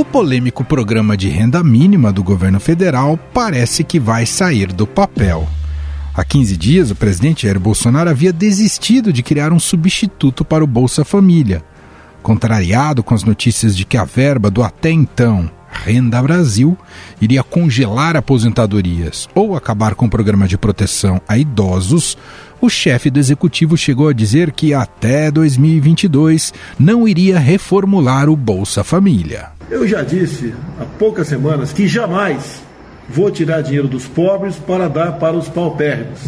O polêmico programa de renda mínima do governo federal parece que vai sair do papel. Há 15 dias, o presidente Jair Bolsonaro havia desistido de criar um substituto para o Bolsa Família. Contrariado com as notícias de que a verba do até então Renda Brasil iria congelar aposentadorias ou acabar com o programa de proteção a idosos, o chefe do executivo chegou a dizer que até 2022 não iria reformular o Bolsa Família. Eu já disse há poucas semanas que jamais vou tirar dinheiro dos pobres para dar para os paupérrimos.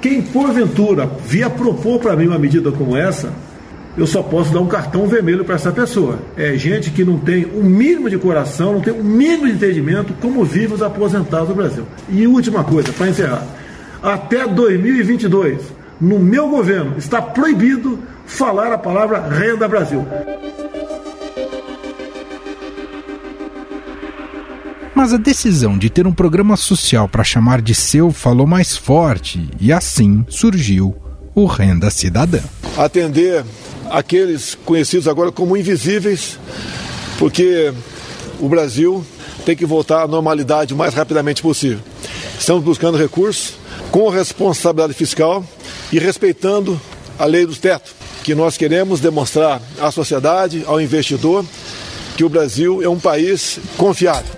Quem porventura via propor para mim uma medida como essa, eu só posso dar um cartão vermelho para essa pessoa. É gente que não tem o mínimo de coração, não tem o mínimo de entendimento como vivem os aposentados do Brasil. E última coisa, para encerrar. Até 2022, no meu governo, está proibido falar a palavra Renda Brasil. Mas a decisão de ter um programa social para chamar de seu falou mais forte e assim surgiu o Renda Cidadã. Atender aqueles conhecidos agora como invisíveis, porque o Brasil tem que voltar à normalidade o mais rapidamente possível. Estamos buscando recursos com responsabilidade fiscal e respeitando a lei dos tetos, que nós queremos demonstrar à sociedade, ao investidor, que o Brasil é um país confiável.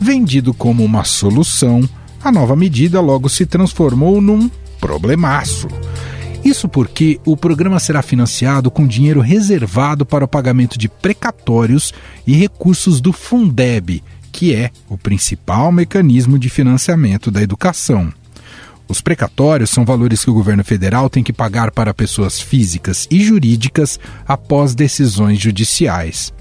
Vendido como uma solução, a nova medida logo se transformou num problemaço. Isso porque o programa será financiado com dinheiro reservado para o pagamento de precatórios e recursos do Fundeb, que é o principal mecanismo de financiamento da educação. Os precatórios são valores que o governo federal tem que pagar para pessoas físicas e jurídicas após decisões judiciais.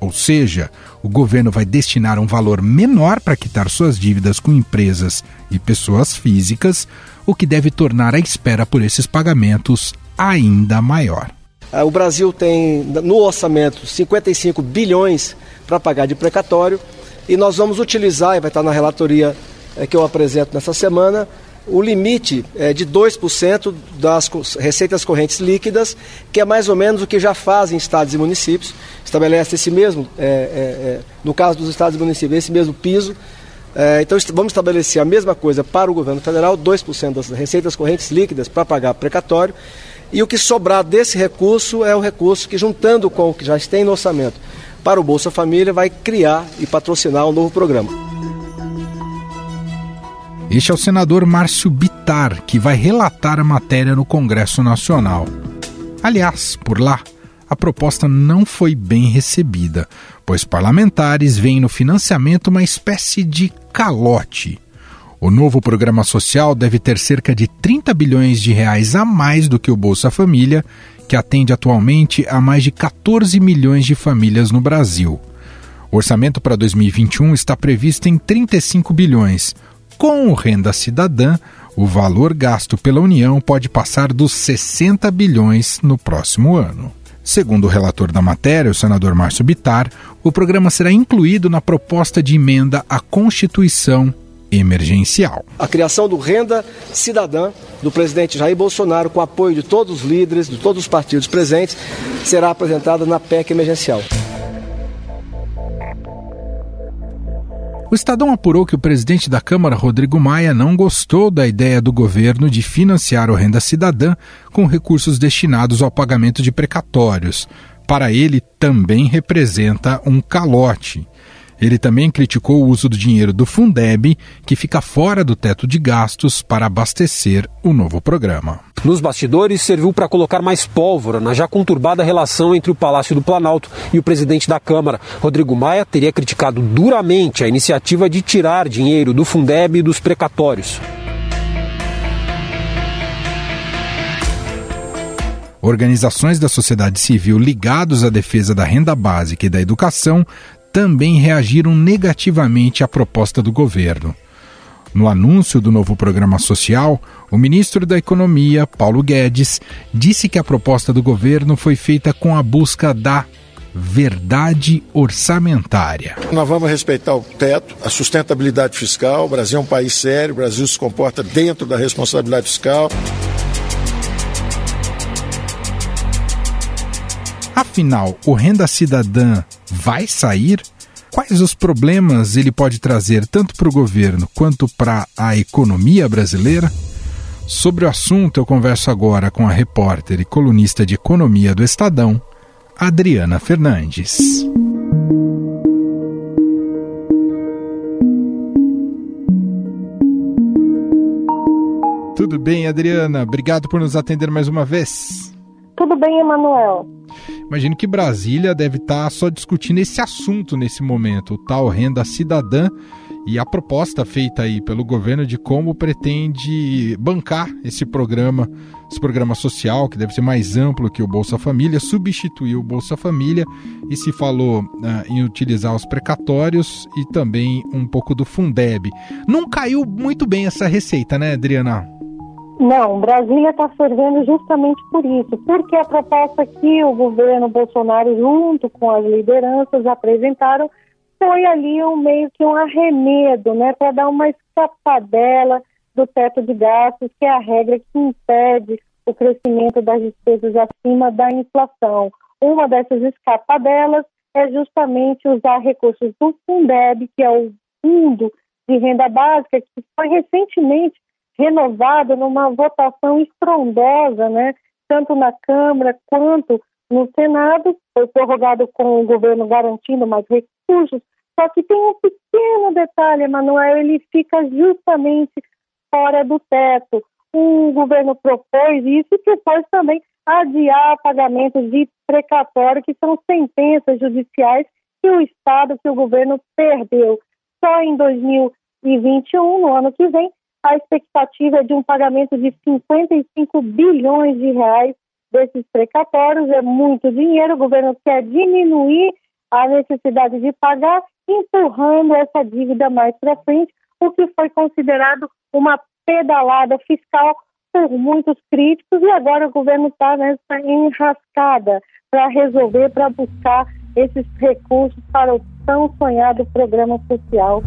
Ou seja, o governo vai destinar um valor menor para quitar suas dívidas com empresas e pessoas físicas, o que deve tornar a espera por esses pagamentos ainda maior. Ah, o Brasil tem no orçamento 55 bilhões para pagar de precatório e nós vamos utilizar, e vai estar na relatoria eh, que eu apresento nessa semana, o limite é de 2% das receitas correntes líquidas, que é mais ou menos o que já fazem estados e municípios. Estabelece esse mesmo, é, é, é, no caso dos estados e municípios, esse mesmo piso. É, então vamos estabelecer a mesma coisa para o governo federal, 2% das receitas correntes líquidas para pagar precatório. E o que sobrar desse recurso é o recurso que, juntando com o que já tem no orçamento para o Bolsa Família, vai criar e patrocinar um novo programa. Este é o senador Márcio Bitar, que vai relatar a matéria no Congresso Nacional. Aliás, por lá, a proposta não foi bem recebida, pois parlamentares veem no financiamento uma espécie de calote. O novo programa social deve ter cerca de 30 bilhões de reais a mais do que o Bolsa Família, que atende atualmente a mais de 14 milhões de famílias no Brasil. O orçamento para 2021 está previsto em 35 bilhões, com o Renda Cidadã, o valor gasto pela União pode passar dos 60 bilhões no próximo ano. Segundo o relator da matéria, o senador Márcio Bitar, o programa será incluído na proposta de emenda à Constituição emergencial. A criação do Renda Cidadã do presidente Jair Bolsonaro, com apoio de todos os líderes, de todos os partidos presentes, será apresentada na PEC emergencial. O Estadão apurou que o presidente da Câmara, Rodrigo Maia, não gostou da ideia do governo de financiar o Renda Cidadã com recursos destinados ao pagamento de precatórios. Para ele, também representa um calote. Ele também criticou o uso do dinheiro do Fundeb, que fica fora do teto de gastos, para abastecer o novo programa. Nos bastidores, serviu para colocar mais pólvora na já conturbada relação entre o Palácio do Planalto e o presidente da Câmara. Rodrigo Maia teria criticado duramente a iniciativa de tirar dinheiro do Fundeb e dos precatórios. Organizações da sociedade civil ligados à defesa da renda básica e da educação também reagiram negativamente à proposta do governo. No anúncio do novo programa social, o ministro da Economia, Paulo Guedes, disse que a proposta do governo foi feita com a busca da verdade orçamentária. Nós vamos respeitar o teto, a sustentabilidade fiscal. O Brasil é um país sério, o Brasil se comporta dentro da responsabilidade fiscal. Afinal, o Renda Cidadã vai sair? Quais os problemas ele pode trazer tanto para o governo quanto para a economia brasileira? Sobre o assunto, eu converso agora com a repórter e colunista de economia do Estadão, Adriana Fernandes. Tudo bem, Adriana? Obrigado por nos atender mais uma vez. Tudo bem, Emanuel. Imagino que Brasília deve estar só discutindo esse assunto nesse momento, o tal renda cidadã e a proposta feita aí pelo governo de como pretende bancar esse programa, esse programa social, que deve ser mais amplo que o Bolsa Família, substituir o Bolsa Família e se falou uh, em utilizar os precatórios e também um pouco do Fundeb. Não caiu muito bem essa receita, né, Adriana? Não, Brasília está fervendo justamente por isso, porque a proposta que o governo Bolsonaro, junto com as lideranças, apresentaram foi ali um meio que um arremedo, né, para dar uma escapadela do teto de gastos, que é a regra que impede o crescimento das despesas acima da inflação. Uma dessas escapadelas é justamente usar recursos do Fundeb, que é o fundo de renda básica, que foi recentemente renovado numa votação estrondosa, né, tanto na Câmara quanto no Senado, foi prorrogado com o governo garantindo mais recursos, só que tem um pequeno detalhe, Emanuel, ele fica justamente fora do teto. O governo propôs isso e propôs também adiar pagamentos de precatório, que são sentenças judiciais que o Estado, que o governo perdeu. Só em 2021, no ano que vem, a expectativa é de um pagamento de 55 bilhões de reais desses precatórios. É muito dinheiro, o governo quer diminuir a necessidade de pagar, empurrando essa dívida mais para frente, o que foi considerado uma pedalada fiscal por muitos críticos, e agora o governo está nessa enrascada para resolver, para buscar esses recursos para o tão sonhado programa social.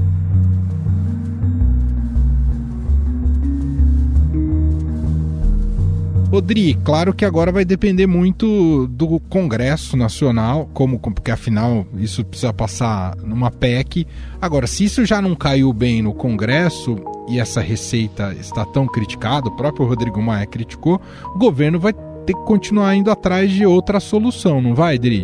Odri, claro que agora vai depender muito do Congresso Nacional, como porque afinal isso precisa passar numa PEC. Agora, se isso já não caiu bem no Congresso e essa receita está tão criticada, o próprio Rodrigo Maia criticou, o governo vai ter que continuar indo atrás de outra solução, não vai, Adri?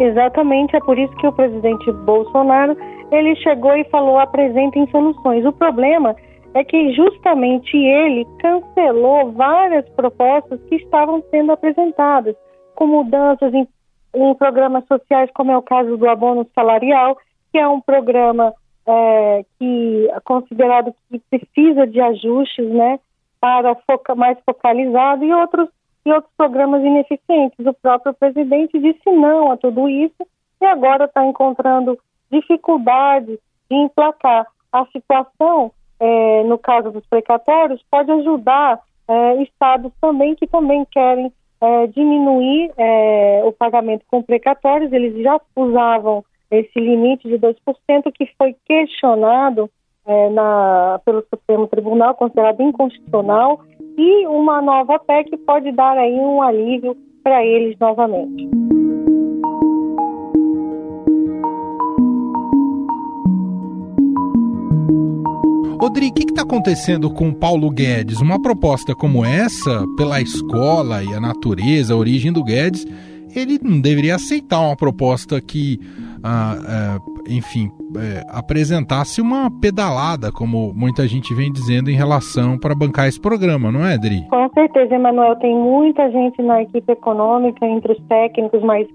Exatamente, é por isso que o presidente Bolsonaro ele chegou e falou apresentem soluções. O problema é que justamente ele cancelou várias propostas que estavam sendo apresentadas, com mudanças em, em programas sociais, como é o caso do abono salarial, que é um programa é, que é considerado que precisa de ajustes, né, para foca, mais focalizado e outros e outros programas ineficientes. O próprio presidente disse não a tudo isso e agora está encontrando dificuldade de emplacar a situação é, no caso dos precatórios, pode ajudar é, estados também que também querem é, diminuir é, o pagamento com precatórios. Eles já usavam esse limite de 2% que foi questionado é, na, pelo Supremo Tribunal, considerado inconstitucional, e uma nova PEC pode dar aí um alívio para eles novamente. Rodrigo, o que está acontecendo com o Paulo Guedes? Uma proposta como essa, pela escola e a natureza, a origem do Guedes, ele não deveria aceitar uma proposta que, ah, é, enfim, é, apresentasse uma pedalada, como muita gente vem dizendo em relação para bancar esse programa, não é, Adri? Com certeza, Emanuel. Tem muita gente na equipe econômica, entre os técnicos mais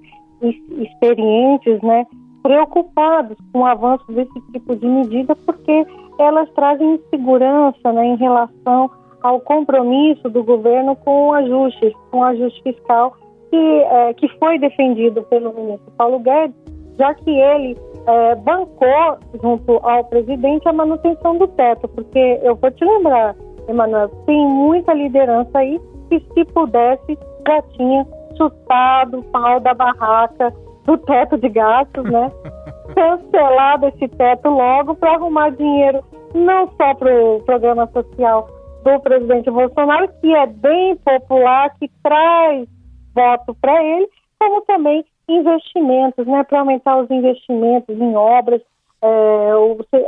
experientes, né, preocupados com o avanço desse tipo de medida, porque elas trazem insegurança né, em relação ao compromisso do governo com o ajuste, com o ajuste fiscal que, é, que foi defendido pelo ministro Paulo Guedes, já que ele é, bancou, junto ao presidente, a manutenção do teto, porque eu vou te lembrar, Emanuel, tem muita liderança aí que, se pudesse, já tinha chutado o pau da barraca do teto de gastos, né? cancelado esse teto logo para arrumar dinheiro não só para o programa social do presidente Bolsonaro, que é bem popular, que traz voto para ele, como também investimentos, né, para aumentar os investimentos em obras. É,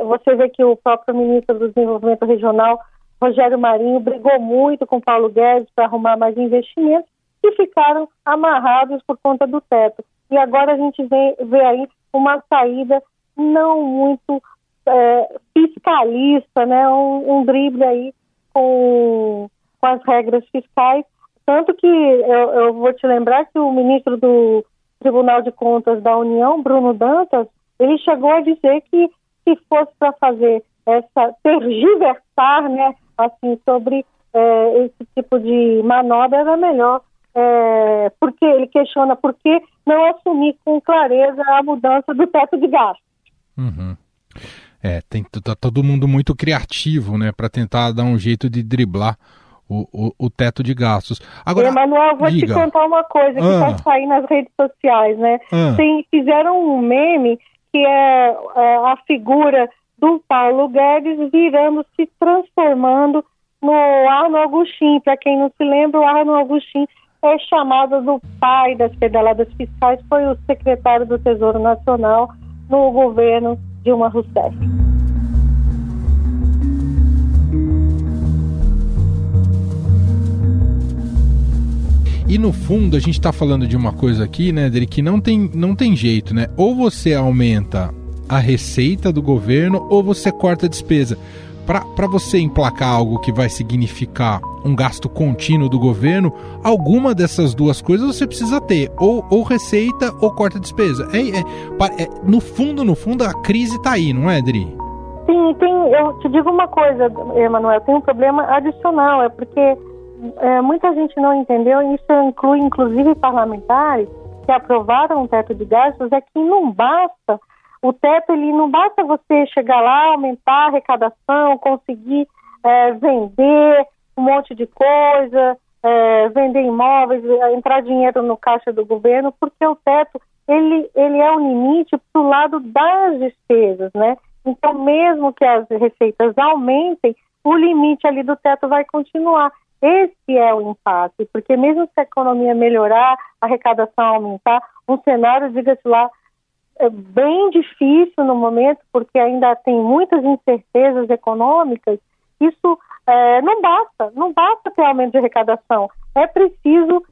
você, vê que o próprio ministro do Desenvolvimento Regional, Rogério Marinho, brigou muito com Paulo Guedes para arrumar mais investimentos e ficaram amarrados por conta do teto. E agora a gente vê, vê aí uma saída não muito é, fiscalista, né, um, um drible aí com, com as regras fiscais. Tanto que eu, eu vou te lembrar que o ministro do Tribunal de Contas da União, Bruno Dantas, ele chegou a dizer que se fosse para fazer essa tergiversar, né, assim, sobre é, esse tipo de manobra, era melhor, é, porque ele questiona por que não assumir com clareza a mudança do teto de gastos. Uhum. É, tem tá todo mundo muito criativo, né, para tentar dar um jeito de driblar o, o, o, teto de gastos. Agora, Emanuel, vou diga. te contar uma coisa que está ah. saindo nas redes sociais, né? Ah. Tem, fizeram um meme que é, é, a figura do Paulo Guedes virando, se transformando no Arno Agostinho. Para quem não se lembra, o Arno Agostinho é chamado do pai das pedaladas fiscais, foi o secretário do Tesouro Nacional no governo Dilma Rousseff. E no fundo a gente está falando de uma coisa aqui, né, dele que não tem, não tem jeito, né? Ou você aumenta a receita do governo ou você corta a despesa. Para você emplacar algo que vai significar um gasto contínuo do governo, alguma dessas duas coisas você precisa ter, ou, ou receita ou corta despesa. É, é, é, no fundo, no fundo, a crise está aí, não é, Dri? Sim, tem, eu te digo uma coisa, Emanuel, tem um problema adicional, é porque é, muita gente não entendeu, e isso inclui inclusive parlamentares que aprovaram o teto de gastos, é que não basta, o teto ele não basta você chegar lá, aumentar a arrecadação, conseguir é, vender um monte de coisa, é, vender imóveis, entrar dinheiro no caixa do governo, porque o teto ele, ele é o limite para o lado das despesas, né? Então, mesmo que as receitas aumentem, o limite ali do teto vai continuar. Esse é o impasse, porque mesmo se a economia melhorar, a arrecadação aumentar, um cenário, diga-se lá, é bem difícil no momento, porque ainda tem muitas incertezas econômicas, isso é, não basta, não basta ter aumento de arrecadação, é preciso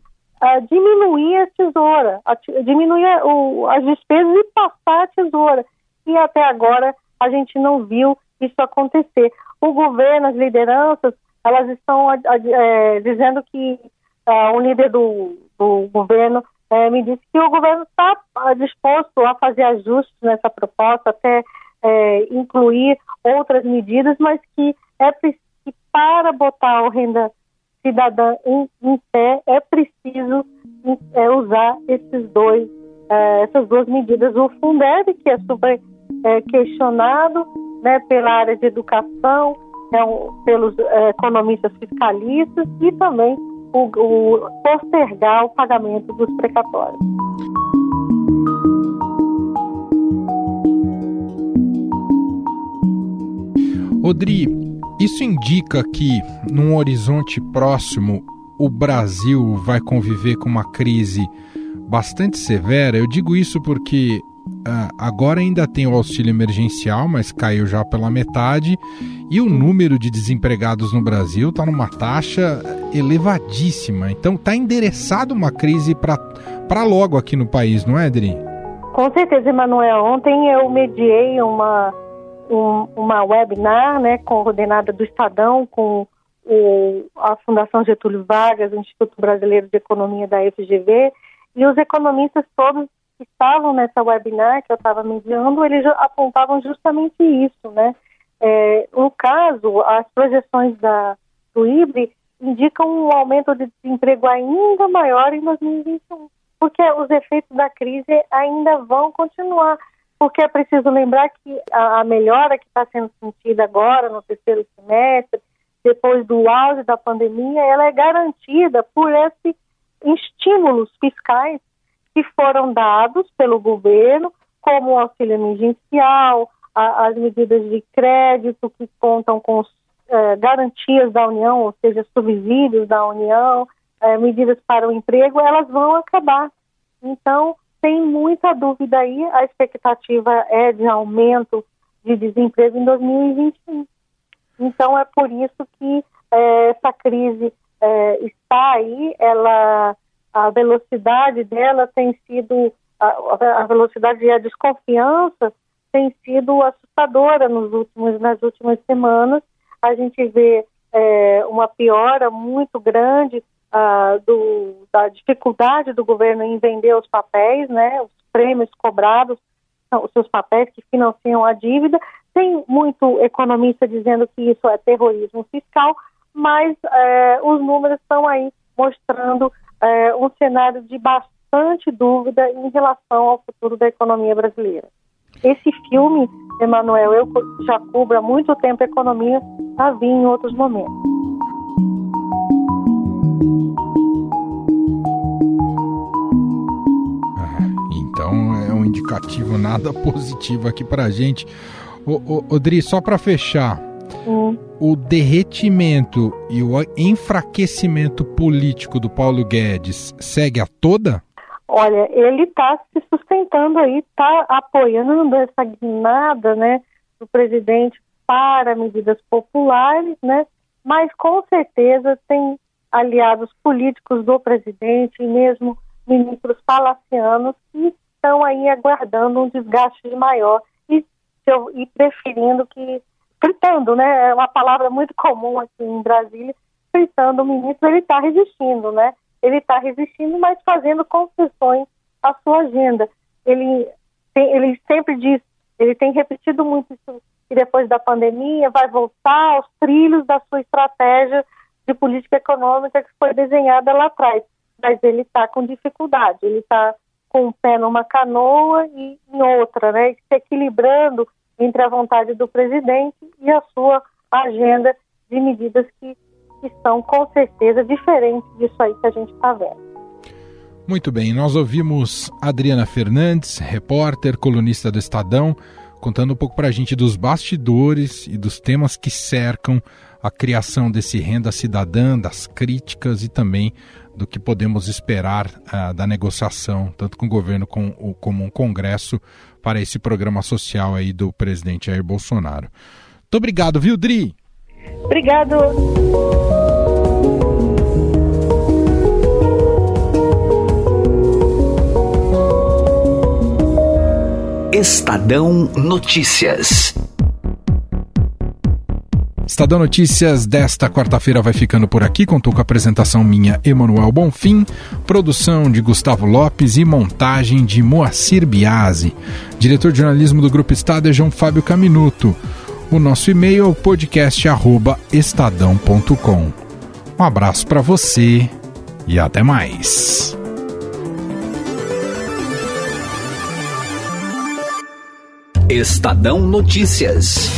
é, diminuir a tesoura, a, diminuir o, as despesas e passar a tesoura. E até agora a gente não viu isso acontecer. O governo, as lideranças, elas estão é, dizendo que é, um líder do, do governo é, me disse que o governo está disposto a fazer ajustes nessa proposta, até é, incluir outras medidas, mas que é preciso para botar a renda cidadã em, em pé é preciso é, usar esses dois, é, essas duas medidas. O Fundeb, que é super é, questionado né, pela área de educação, então, pelos economistas fiscalistas e também o, o postergar o pagamento dos precatórios. Odri, isso indica que, num horizonte próximo, o Brasil vai conviver com uma crise bastante severa. Eu digo isso porque agora ainda tem o auxílio emergencial, mas caiu já pela metade, e o número de desempregados no Brasil está numa taxa elevadíssima. Então está endereçado uma crise para logo aqui no país, não é, Adri? Com certeza, Emanuel. Ontem eu mediei uma, um, uma webinar né, coordenada do Estadão com o, a Fundação Getúlio Vargas, o Instituto Brasileiro de Economia da FGV, e os economistas todos que estavam nessa webinar que eu estava mediando, eles apontavam justamente isso, né? É, no caso, as projeções da, do IBRE indicam um aumento de desemprego ainda maior em 2021, porque os efeitos da crise ainda vão continuar. Porque é preciso lembrar que a, a melhora que está sendo sentida agora, no terceiro semestre, depois do auge da pandemia, ela é garantida por esses estímulos fiscais que foram dados pelo governo, como o auxílio emergencial, a, as medidas de crédito que contam com eh, garantias da União, ou seja, subsídios da União, eh, medidas para o emprego, elas vão acabar. Então, tem muita dúvida aí, a expectativa é de aumento de desemprego em 2021. Então, é por isso que é, essa crise é, está aí, ela, a velocidade dela tem sido, a, a velocidade e a desconfiança tem sido assustadora nos últimos, nas últimas semanas. A gente vê é, uma piora muito grande uh, do, da dificuldade do governo em vender os papéis, né, os prêmios cobrados, os seus papéis que financiam a dívida. Tem muito economista dizendo que isso é terrorismo fiscal, mas é, os números estão aí mostrando é, um cenário de bastante dúvida em relação ao futuro da economia brasileira. Esse filme, Emanuel, eu já cubro há muito tempo a economia, já vi em outros momentos. Então é um indicativo nada positivo aqui para a gente. Odri, só para fechar, O derretimento e o enfraquecimento político do Paulo Guedes segue a toda? Olha, ele está se sustentando aí, está apoiando essa guinada, né, do presidente para medidas populares, né, mas com certeza tem aliados políticos do presidente e mesmo ministros palacianos que estão aí aguardando um desgaste maior e, e preferindo que, gritando, né, é uma palavra muito comum aqui em Brasília, gritando o ministro, ele está resistindo, né, ele está resistindo, mas fazendo concessões à sua agenda. Ele, tem, ele sempre diz, ele tem repetido muito isso, que depois da pandemia vai voltar aos trilhos da sua estratégia de política econômica que foi desenhada lá atrás. Mas ele está com dificuldade, ele está com um pé numa canoa e em outra, né? Se equilibrando entre a vontade do presidente e a sua agenda de medidas que são com certeza diferentes disso aí que a gente está vendo. Muito bem, nós ouvimos Adriana Fernandes, repórter, colunista do Estadão, contando um pouco para a gente dos bastidores e dos temas que cercam a criação desse renda cidadã, das críticas e também do que podemos esperar uh, da negociação, tanto com o governo como, como um congresso, para esse programa social aí do presidente Jair Bolsonaro. Muito obrigado, viu, Dri? Obrigado. Estadão Notícias. Estadão Notícias desta quarta-feira vai ficando por aqui. Contou com a apresentação minha, Emanuel Bonfim, produção de Gustavo Lopes e montagem de Moacir Biasi. Diretor de jornalismo do Grupo Estado é João Fábio Caminuto. O nosso e-mail é o podcast@estadão.com. Um abraço para você e até mais. Estadão Notícias.